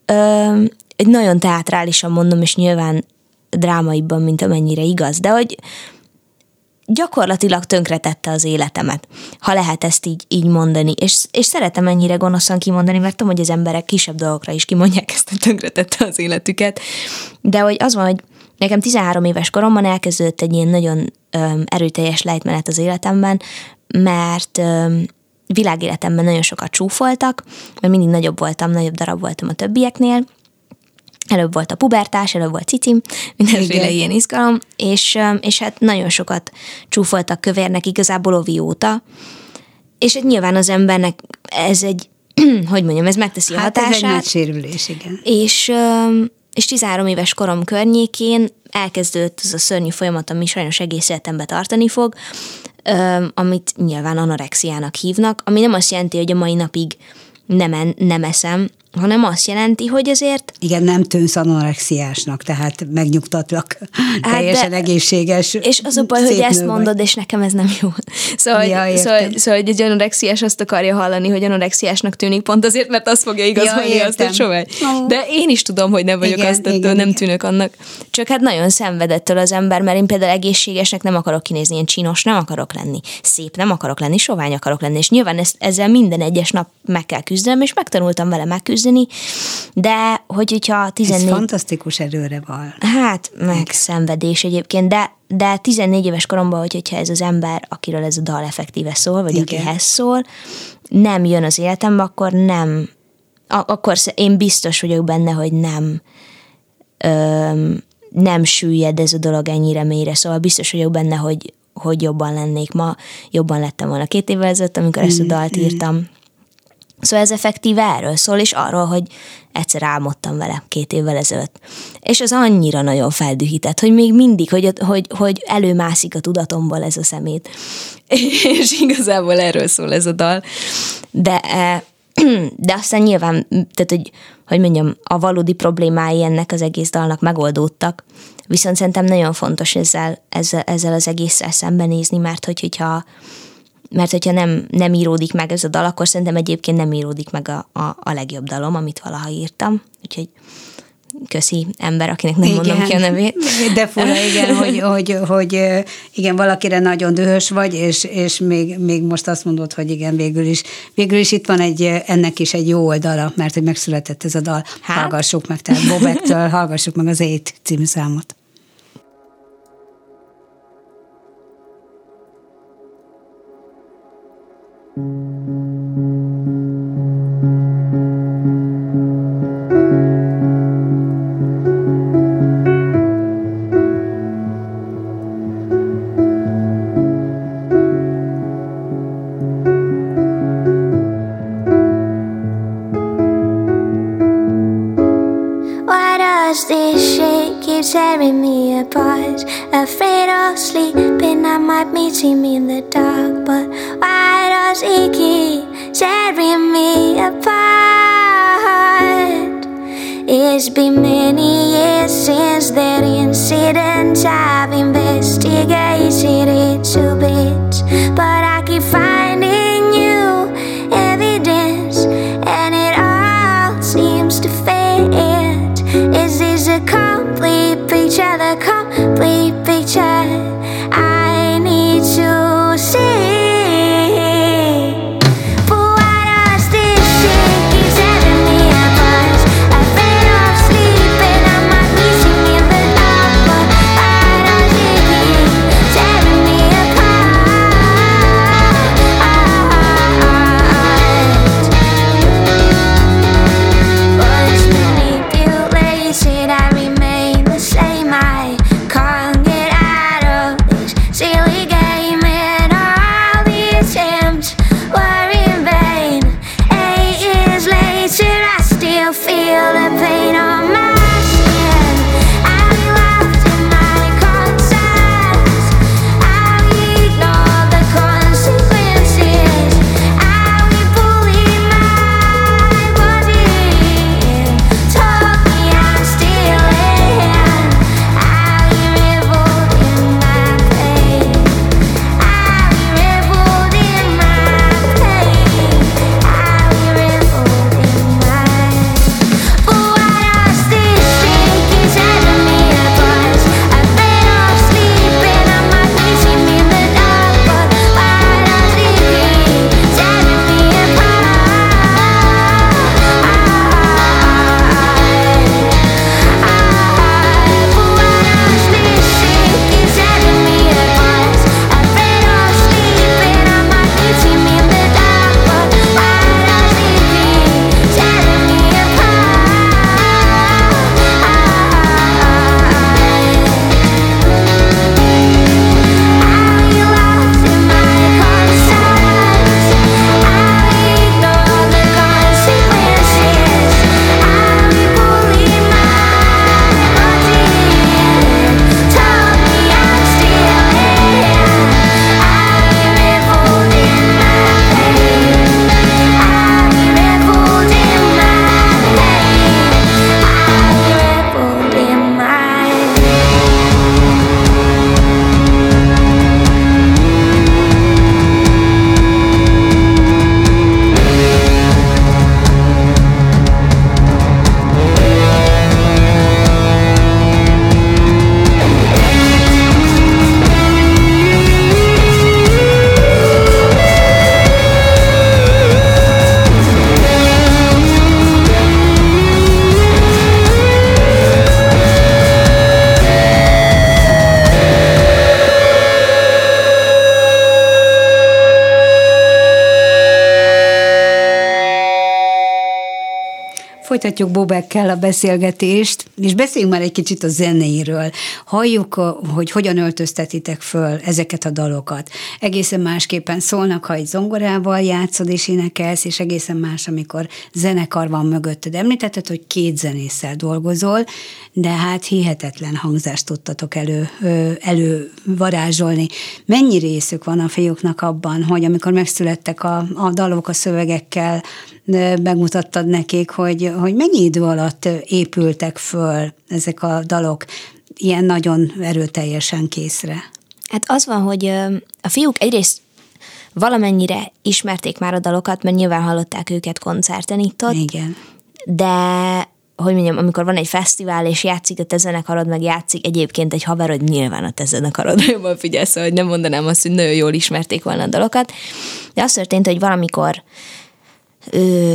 ö, egy nagyon teátrálisan mondom, és nyilván drámaiban, mint amennyire igaz, de hogy gyakorlatilag tönkretette az életemet, ha lehet ezt így, így mondani. És, és szeretem ennyire gonoszan kimondani, mert tudom, hogy az emberek kisebb dolgokra is kimondják ezt, hogy tönkretette az életüket. De hogy az van, hogy nekem 13 éves koromban elkezdődött egy ilyen nagyon öm, erőteljes lejtmenet az életemben, mert öm, világéletemben nagyon sokat csúfoltak, mert mindig nagyobb voltam, nagyobb darab voltam a többieknél, előbb volt a pubertás, előbb volt cicim, mindenféle Igen. ilyen izgalom, és, és hát nagyon sokat csúfoltak kövérnek igazából ovi óta, és hát nyilván az embernek ez egy, [clears throat] hogy mondjam, ez megteszi hát a hatását. ez egy sérülés, igen. És, és 13 éves korom környékén elkezdődött ez a szörnyű folyamat, ami sajnos egész életembe tartani fog, amit nyilván anorexiának hívnak, ami nem azt jelenti, hogy a mai napig nem, en, nem eszem, hanem azt jelenti, hogy azért... Igen, nem tűnsz anorexiásnak, tehát megnyugtatlak. Hát Teljesen de, egészséges. És az a baj, hogy ezt mondod, vagy. és nekem ez nem jó. [laughs] Szóval, ja, szóval, szóval hogy egy anorexiás azt akarja hallani, hogy anorexiásnak tűnik pont azért, mert azt fogja igazolni ja, azt, hogy soha. De én is tudom, hogy nem vagyok igen, azt, igen, nem igen. tűnök annak. Csak hát nagyon szenvedettől az ember, mert én például egészségesnek nem akarok kinézni, ilyen csinos nem akarok lenni, szép nem akarok lenni, sovány akarok lenni, és nyilván ezt, ezzel minden egyes nap meg kell küzdenem, és megtanultam vele megküzdeni, küzdeni, de hogy, hogyha 14... Ez fantasztikus erőre van. Hát, meg szenvedés egyébként, de, de 14 éves koromban, hogy, hogyha ez az ember, akiről ez a dal effektíve szól, vagy Igen. akihez szól, nem jön az életembe, akkor nem, akkor én biztos vagyok benne, hogy nem öm, nem süllyed ez a dolog ennyire mélyre, szóval biztos vagyok benne, hogy, hogy jobban lennék ma, jobban lettem volna két évvel ezelőtt, amikor mm, ezt a dalt mm. írtam, Szóval ez effektíve erről szól, és arról, hogy egyszer álmodtam vele két évvel ezelőtt. És az annyira nagyon feldühített, hogy még mindig, hogy, hogy, hogy előmászik a tudatomból ez a szemét. [laughs] És igazából erről szól ez a dal. De, eh, [clears throat] de aztán nyilván, tehát hogy, hogy mondjam, a valódi problémái ennek az egész dalnak megoldódtak. Viszont szerintem nagyon fontos ezzel, ezzel, ezzel az egésszel szembenézni, mert hogy, hogyha mert hogyha nem, nem íródik meg ez a dal, akkor szerintem egyébként nem íródik meg a, a, a legjobb dalom, amit valaha írtam. Úgyhogy köszi ember, akinek nem igen. mondom ki a nevét. [laughs] De fura, igen, hogy, [laughs] hogy, hogy igen, valakire nagyon dühös vagy, és, és még, még most azt mondod, hogy igen, végül is, végül is itt van egy, ennek is egy jó oldala, mert hogy megszületett ez a dal. Hát? Hallgassuk meg, tehát Bobektől [laughs] hallgassuk meg az Ét című számot. Sit and dive, investigate it Folytatjuk Bobekkel a beszélgetést, és beszéljünk már egy kicsit a zenéről. Halljuk, hogy hogyan öltöztetitek föl ezeket a dalokat. Egészen másképpen szólnak, ha egy zongorával játszod és énekelsz, és egészen más, amikor zenekar van mögötted. Említetted, hogy két zenésszel dolgozol, de hát hihetetlen hangzást tudtatok elő, elő varázsolni. Mennyi részük van a fiúknak abban, hogy amikor megszülettek a, a dalok a szövegekkel, megmutattad nekik, hogy, hogy mennyi idő alatt épültek föl ezek a dalok ilyen nagyon erőteljesen készre? Hát az van, hogy a fiúk egyrészt valamennyire ismerték már a dalokat, mert nyilván hallották őket koncerten itt ott. Igen. De hogy mondjam, amikor van egy fesztivál, és játszik a te zenekarod, meg játszik egyébként egy haverod, nyilván a te zenekarodra [laughs] jobban figyelsz, hogy nem mondanám azt, hogy nagyon jól ismerték volna a dalokat. De az történt, hogy valamikor ö,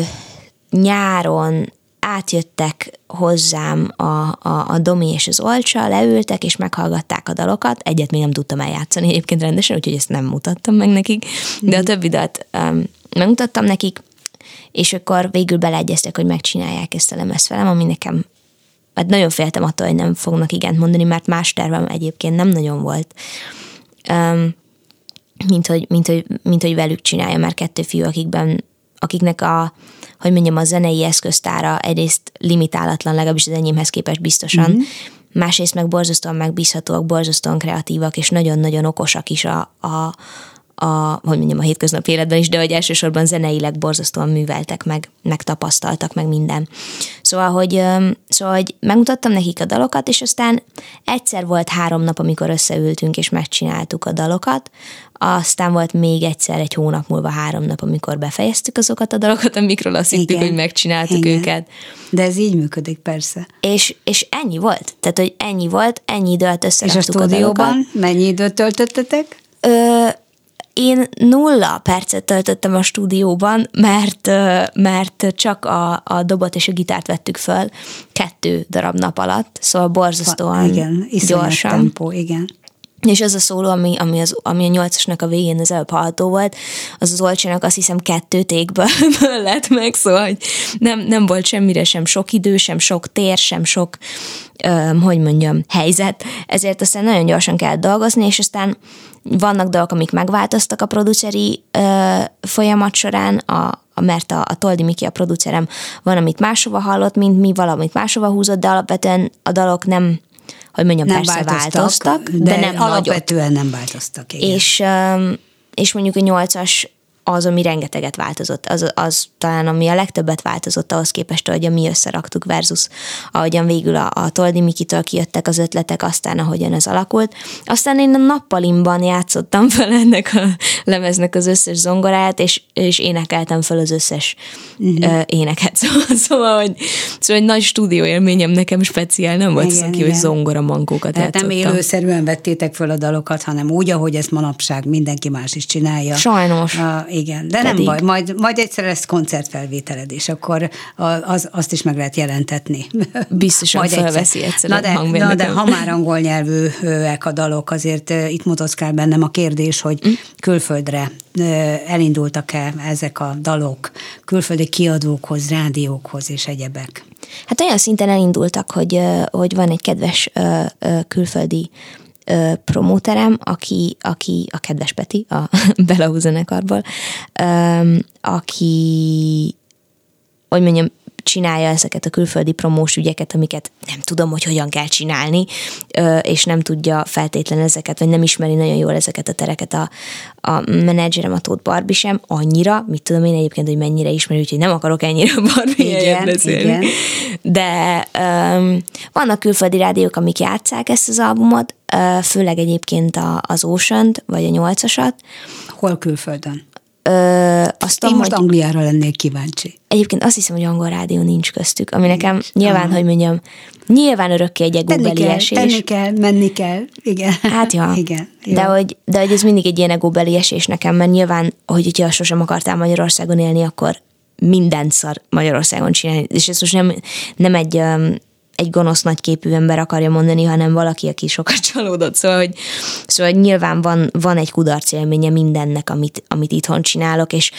nyáron átjöttek hozzám a, a, a Domi és az Olcsa, leültek és meghallgatták a dalokat. Egyet még nem tudtam eljátszani egyébként rendesen, úgyhogy ezt nem mutattam meg nekik, de a többi dalt um, megmutattam nekik, és akkor végül beleegyeztek, hogy megcsinálják ezt a lemezt velem, ami nekem hát nagyon féltem attól, hogy nem fognak igent mondani, mert más tervem egyébként nem nagyon volt. Um, mint hogy, mint, hogy, mint hogy velük csinálja, már kettő fiú, akikben, akiknek a, hogy mondjam, a zenei eszköztára egyrészt limitálatlan, legalábbis az enyémhez képest biztosan, mm-hmm. másrészt meg borzasztóan megbízhatóak, borzasztóan kreatívak, és nagyon-nagyon okosak is a, a, a, hogy mondjam, a hétköznapi életben is, de hogy elsősorban zeneileg borzasztóan műveltek meg, meg tapasztaltak meg minden. Szóval, hogy, szóval, hogy megmutattam nekik a dalokat, és aztán egyszer volt három nap, amikor összeültünk és megcsináltuk a dalokat, aztán volt még egyszer egy hónap múlva három nap, amikor befejeztük azokat a dalokat, amikről azt hittük, hogy megcsináltuk Igen. őket. De ez így működik, persze. És, és ennyi volt. Tehát, hogy ennyi volt, ennyi időt összeraktuk És a stúdióban a mennyi időt töltöttetek? Ö, én nulla percet töltöttem a stúdióban, mert, mert csak a, a dobot és a gitárt vettük föl kettő darab nap alatt, szóval borzasztóan ha, igen, gyorsan. Tempó, igen. És az a szóló, ami, ami, az, ami a nyolcasnak a végén az előbb hallható volt, az az olcsának azt hiszem kettő tékből [laughs] lett meg, szóval hogy nem, nem volt semmire sem sok idő, sem sok tér, sem sok, öm, hogy mondjam, helyzet, ezért aztán nagyon gyorsan kell dolgozni, és aztán vannak dolgok, amik megváltoztak a produceri ö, folyamat során, a, mert a, a Toldi Miki, a producerem, van, amit máshova hallott, mint mi, valamit máshova húzott, de alapvetően a dalok nem hogy mondjam, nem persze változtak, változtak de, de nem alapvetően nagyot. nem változtak. Igen. És, és mondjuk a nyolcas az, ami rengeteget változott, az, az talán ami a legtöbbet változott ahhoz képest, ahogy mi összeraktuk versus ahogyan végül a, a Toldi Mikitől kijöttek az ötletek, aztán ahogyan ez alakult. Aztán én a nappalimban játszottam fel ennek a lemeznek az összes zongorát, és, és énekeltem fel az összes uh-huh. éneket. [laughs] Szóval, szóval, hogy, szóval egy nagy stúdió élményem nekem speciál, nem volt igen, az, aki, hogy zongora mankókat Tehát nem élőszerűen vettétek föl a dalokat, hanem úgy, ahogy ezt manapság mindenki más is csinálja. Sajnos. A, igen, de Pedig. nem baj, majd, majd egyszer lesz koncertfelvételed, és akkor az, azt is meg lehet jelentetni. Biztosan majd felveszi egyszer na de, na de ha már angol nyelvűek a dalok, azért itt motoszkál bennem a kérdés, hogy mm. külföldre elindultak-e ezek a dalok külföldi kiadókhoz, rádiókhoz és egyebek? Hát olyan szinten elindultak, hogy, hogy van egy kedves külföldi ö, promóterem, aki, aki a kedves Peti, a [laughs] Belau zenekarból, ö, aki, hogy mondjam, csinálja ezeket a külföldi promós ügyeket, amiket nem tudom, hogy hogyan kell csinálni, és nem tudja feltétlen ezeket, vagy nem ismeri nagyon jól ezeket a tereket a, a menedzserem, a Tóth Barbie sem annyira, mit tudom én egyébként, hogy mennyire ismeri, úgyhogy nem akarok ennyire Barbie beszélni. Igen. De um, vannak külföldi rádiók, amik játszák ezt az albumot, főleg egyébként az ocean vagy a nyolcasat. Hol külföldön? Ö, azt Én most hogy... Angliára lennék kíváncsi. Egyébként azt hiszem, hogy angol rádió nincs köztük, ami nekem nincs. nyilván, Aha. hogy mondjam, nyilván örökké egy egóbeli esés. Tenni kell, menni kell, igen. Hát ja. [laughs] igen. Jó. De hogy, de hogy ez mindig egy ilyen egóbeli esés nekem, mert nyilván, hogy hogyha sosem akartál Magyarországon élni, akkor mindent szar Magyarországon csinálni. És ez most nem, nem egy um, egy gonosz nagyképű ember akarja mondani, hanem valaki, aki sokat [laughs] csalódott. Szóval, hogy, szóval nyilván van, van egy kudarc élménye mindennek, amit, amit itthon csinálok, és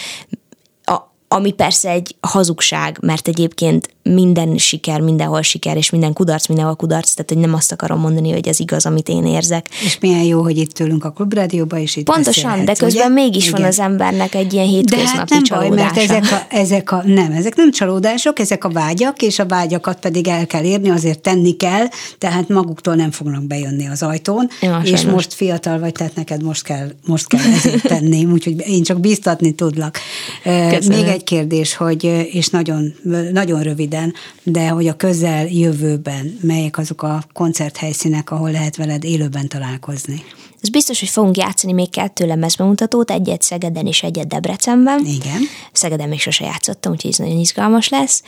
ami persze egy hazugság, mert egyébként minden siker, mindenhol siker, és minden kudarc, mindenhol kudarc, tehát hogy nem azt akarom mondani, hogy ez igaz, amit én érzek. És milyen jó, hogy itt tőlünk a klubrádióban, és itt Pontosan, de közben ugye? mégis Igen. van az embernek egy ilyen hétköznapi de hát nem csalódása. Baj, mert ezek a, ezek a, nem, ezek nem csalódások, ezek a vágyak, és a vágyakat pedig el kell érni, azért tenni kell, tehát maguktól nem fognak bejönni az ajtón, ja, és sajnos. most fiatal vagy, tehát neked most kell, most kell ezért tenni, [laughs] úgyhogy én csak biztatni tudlak. Köszönöm. Még egy kérdés, hogy, és nagyon, nagyon röviden, de hogy a közel jövőben melyek azok a koncerthelyszínek, ahol lehet veled élőben találkozni? Ez biztos, hogy fogunk játszani még kettő lemezbemutatót, egyet Szegeden és egyet Debrecenben. Igen. Szegeden még sose játszottam, úgyhogy ez nagyon izgalmas lesz.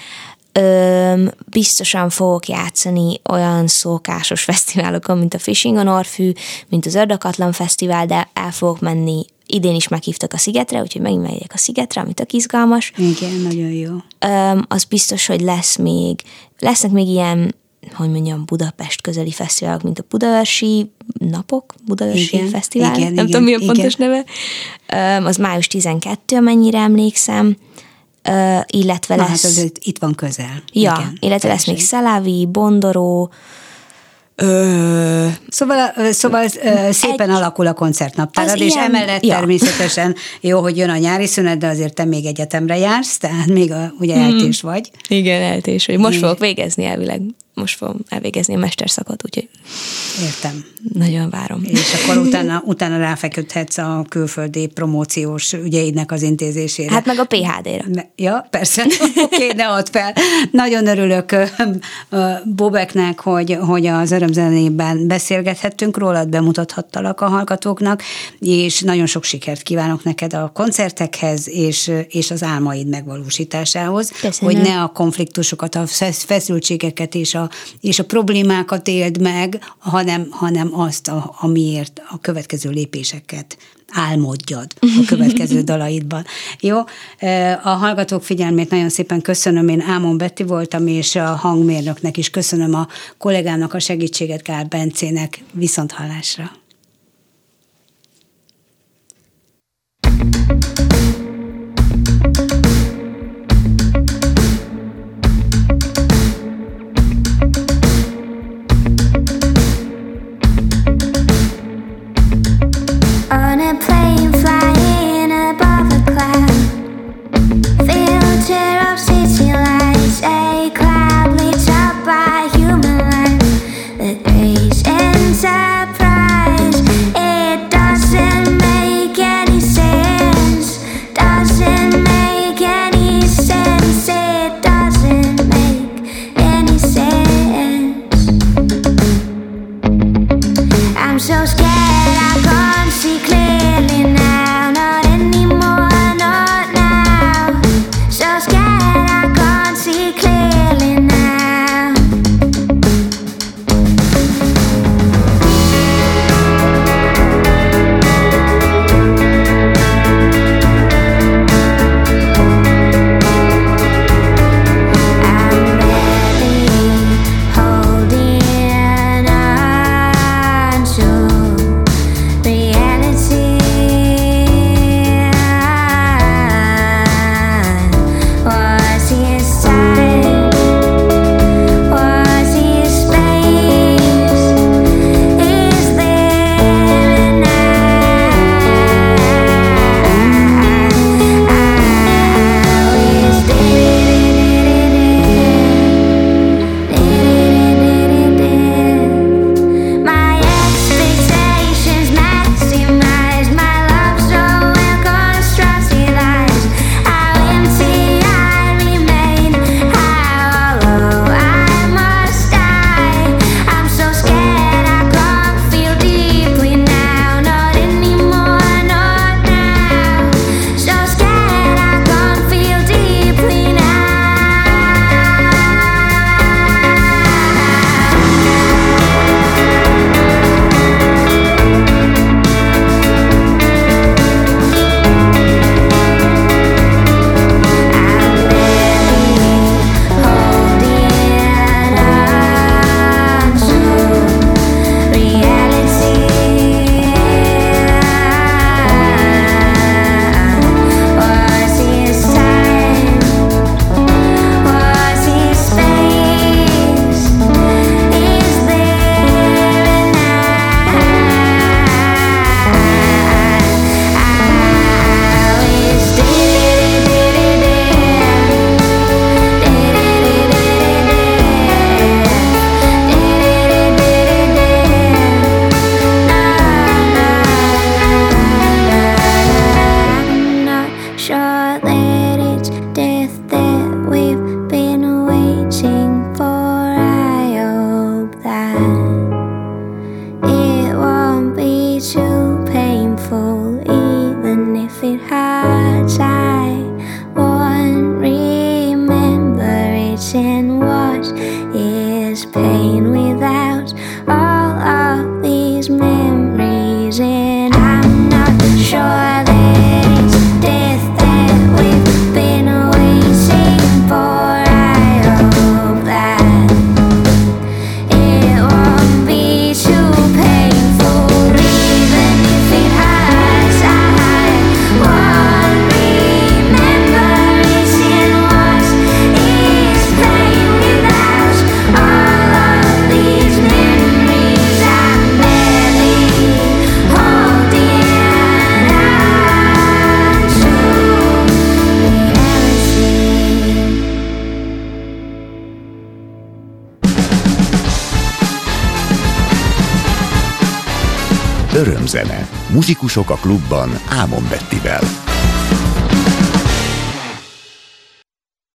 Öm, biztosan fogok játszani olyan szókásos [laughs] fesztiválokon, mint a Fishing on Orfű, mint az Ördökatlan Fesztivál, de el fogok menni idén is meghívtak a Szigetre, úgyhogy megint megyek a Szigetre, amit tök izgalmas. Igen, nagyon jó. Öm, az biztos, hogy lesz még, lesznek még ilyen hogy mondjam, Budapest közeli fesztiválok, mint a Budaörsi Napok, Budaörsi igen, Fesztivál, igen, nem igen, tudom mi a pontos igen. neve, az május 12, amennyire emlékszem, illetve Na, lesz... hát az itt van közel. Ja, igen, illetve lesz még Szelávi, Bondoró, Ö, szóval szóval ö, szépen egy, alakul a koncertnaptárad, és ilyen, emellett ja. természetesen jó, hogy jön a nyári szünet, de azért te még egyetemre jársz, tehát még a, ugye mm. eltés vagy. Igen, eltés vagy. Most fogok végezni elvileg most fogom elvégezni a mesterszakot, úgyhogy Értem. Nagyon várom. És akkor utána, utána ráfeküdhetsz a külföldi promóciós ügyeidnek az intézésére. Hát meg a PHD-re. Ja, persze. [laughs] Oké, okay, ne add fel. Nagyon örülök Bobeknek, hogy, hogy az örömzenében beszélgethettünk rólad, bemutathattalak a hallgatóknak, és nagyon sok sikert kívánok neked a koncertekhez, és, és az álmaid megvalósításához, Köszönöm. hogy ne a konfliktusokat, a feszültségeket és a és a problémákat éld meg, hanem, hanem azt, a, amiért a következő lépéseket álmodjad a következő [laughs] dalaidban. Jó? A hallgatók figyelmét nagyon szépen köszönöm. Én Ámon Betty voltam, és a hangmérnöknek is köszönöm a kollégámnak a segítséget, Gál Bencének. Viszont hallásra. Muzsikusok a klubban Ámon Bettivel.